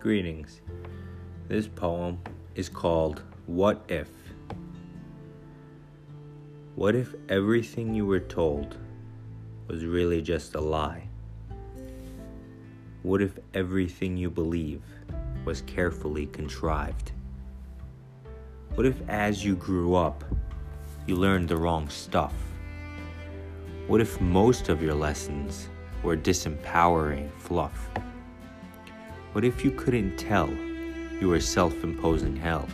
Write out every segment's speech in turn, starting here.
Greetings. This poem is called What If? What if everything you were told was really just a lie? What if everything you believe was carefully contrived? What if as you grew up, you learned the wrong stuff? What if most of your lessons were disempowering fluff? What if you couldn't tell you were self imposing hell?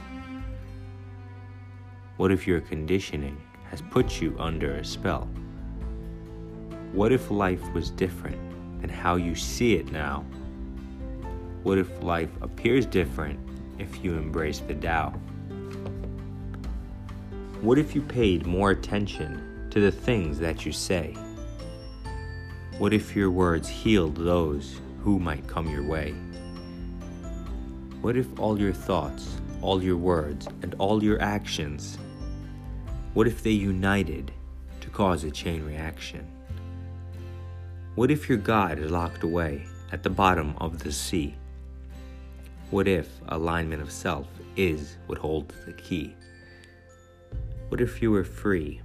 What if your conditioning has put you under a spell? What if life was different than how you see it now? What if life appears different if you embrace the Tao? What if you paid more attention to the things that you say? What if your words healed those who might come your way? What if all your thoughts, all your words, and all your actions, what if they united to cause a chain reaction? What if your God is locked away at the bottom of the sea? What if alignment of self is what holds the key? What if you were free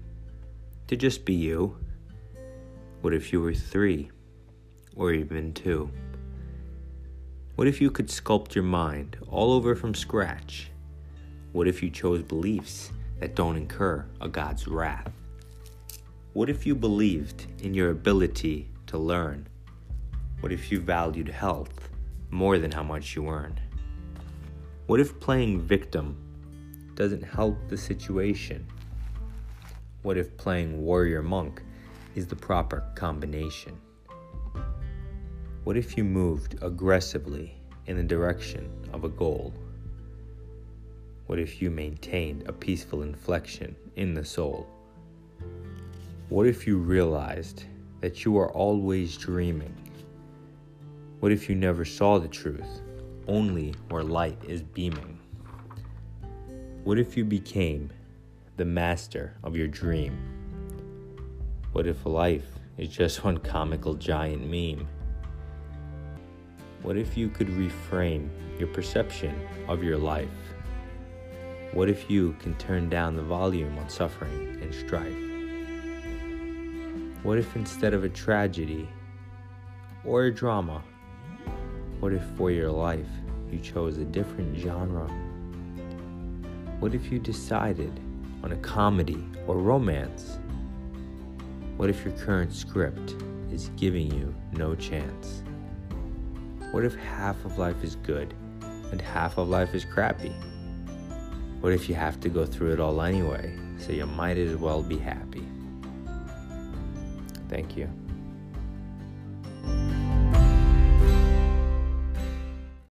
to just be you? What if you were three or even two? What if you could sculpt your mind all over from scratch? What if you chose beliefs that don't incur a God's wrath? What if you believed in your ability to learn? What if you valued health more than how much you earn? What if playing victim doesn't help the situation? What if playing warrior monk is the proper combination? What if you moved aggressively in the direction of a goal? What if you maintained a peaceful inflection in the soul? What if you realized that you are always dreaming? What if you never saw the truth, only where light is beaming? What if you became the master of your dream? What if life is just one comical giant meme? What if you could reframe your perception of your life? What if you can turn down the volume on suffering and strife? What if instead of a tragedy or a drama, what if for your life you chose a different genre? What if you decided on a comedy or romance? What if your current script is giving you no chance? What if half of life is good and half of life is crappy? What if you have to go through it all anyway, so you might as well be happy? Thank you.